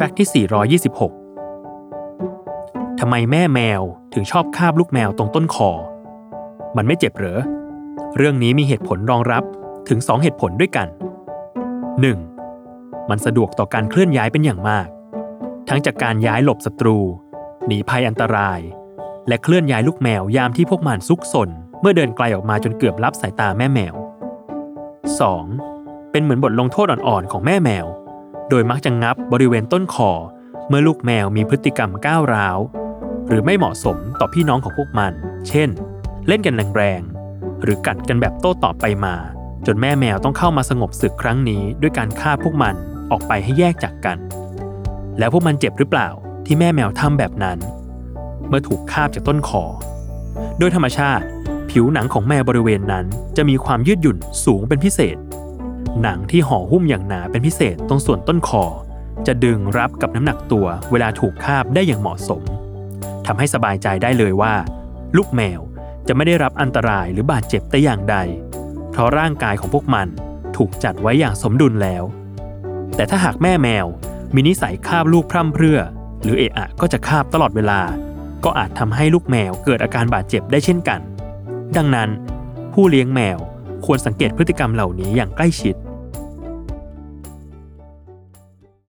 ฟกต์ที่ 426 ทำไมแม่แมวถึงชอบคาบลูกแมวตรงต้นคอ มันไม่เจ็บเหรอ เรื่องนี้มีเหตุผลรองรับถึง 2 เหตุผลด้วยกัน 1. มันสะดวกต่อการเคลื่อนย้ายเป็นอย่างมาก ทั้งจากการย้ายหลบศัตรู หนีภัยอันตราย และเคลื่อนย้ายลูกแมวยามที่พวกมันซุกซนเมื่อเดินไกลออกมาจนเกือบลับสายตาแม่แมว 2. เป็นเหมือนบทลงโทษอ่อนๆของแม่แมว โดยมักจะงับบริเวณต้นคอ เมื่อลูกแมวมีพฤติกรรมก้าวร้าว หรือไม่เหมาะสมต่อพี่น้องของพวกมัน เช่น เล่นกันแรงๆหรือกัดกันแบบโต้ตอบไปมา จนแม่แมวต้องเข้ามาสงบศึกครั้งนี้ ด้วยการฆ่าพวกมันออกไปให้แยกจากกัน แล้วพวกมันเจ็บหรือเปล่าที่แม่แมวทำแบบนั้น เมื่อถูกคาบจากต้นคอ โดยธรรมชาติ ผิวหนังของแมวบริเวณนั้น จะมีความยืดหยุ่นสูงเป็นพิเศษ หนังที่ห่อหุ้มอย่างหนาเป็นพิเศษตรงส่วนต้นคอ จะดึงรับกับน้ำหนักตัวเวลาถูกคาบได้อย่างเหมาะสมทำให้สบายใจได้เลยว่า ลูกแมวจะไม่ได้รับอันตรายหรือบาดเจ็บแต่อย่างใด เพราะร่างกายของพวกมันถูกจัดไว้อย่างสมดุลแล้ว แต่ถ้าหากแม่แมวมีนิสัยคาบลูกพร่ำเพรื่อ หรือเอะอะก็จะคาบตลอดเวลา ก็อาจทำให้ลูกแมวเกิดอาการบาดเจ็บได้เช่นกัน ดังนั้น ผู้เลี้ยงแมว ควรสังเกตพฤติกรรมเหล่านี้อย่างใกล้ชิด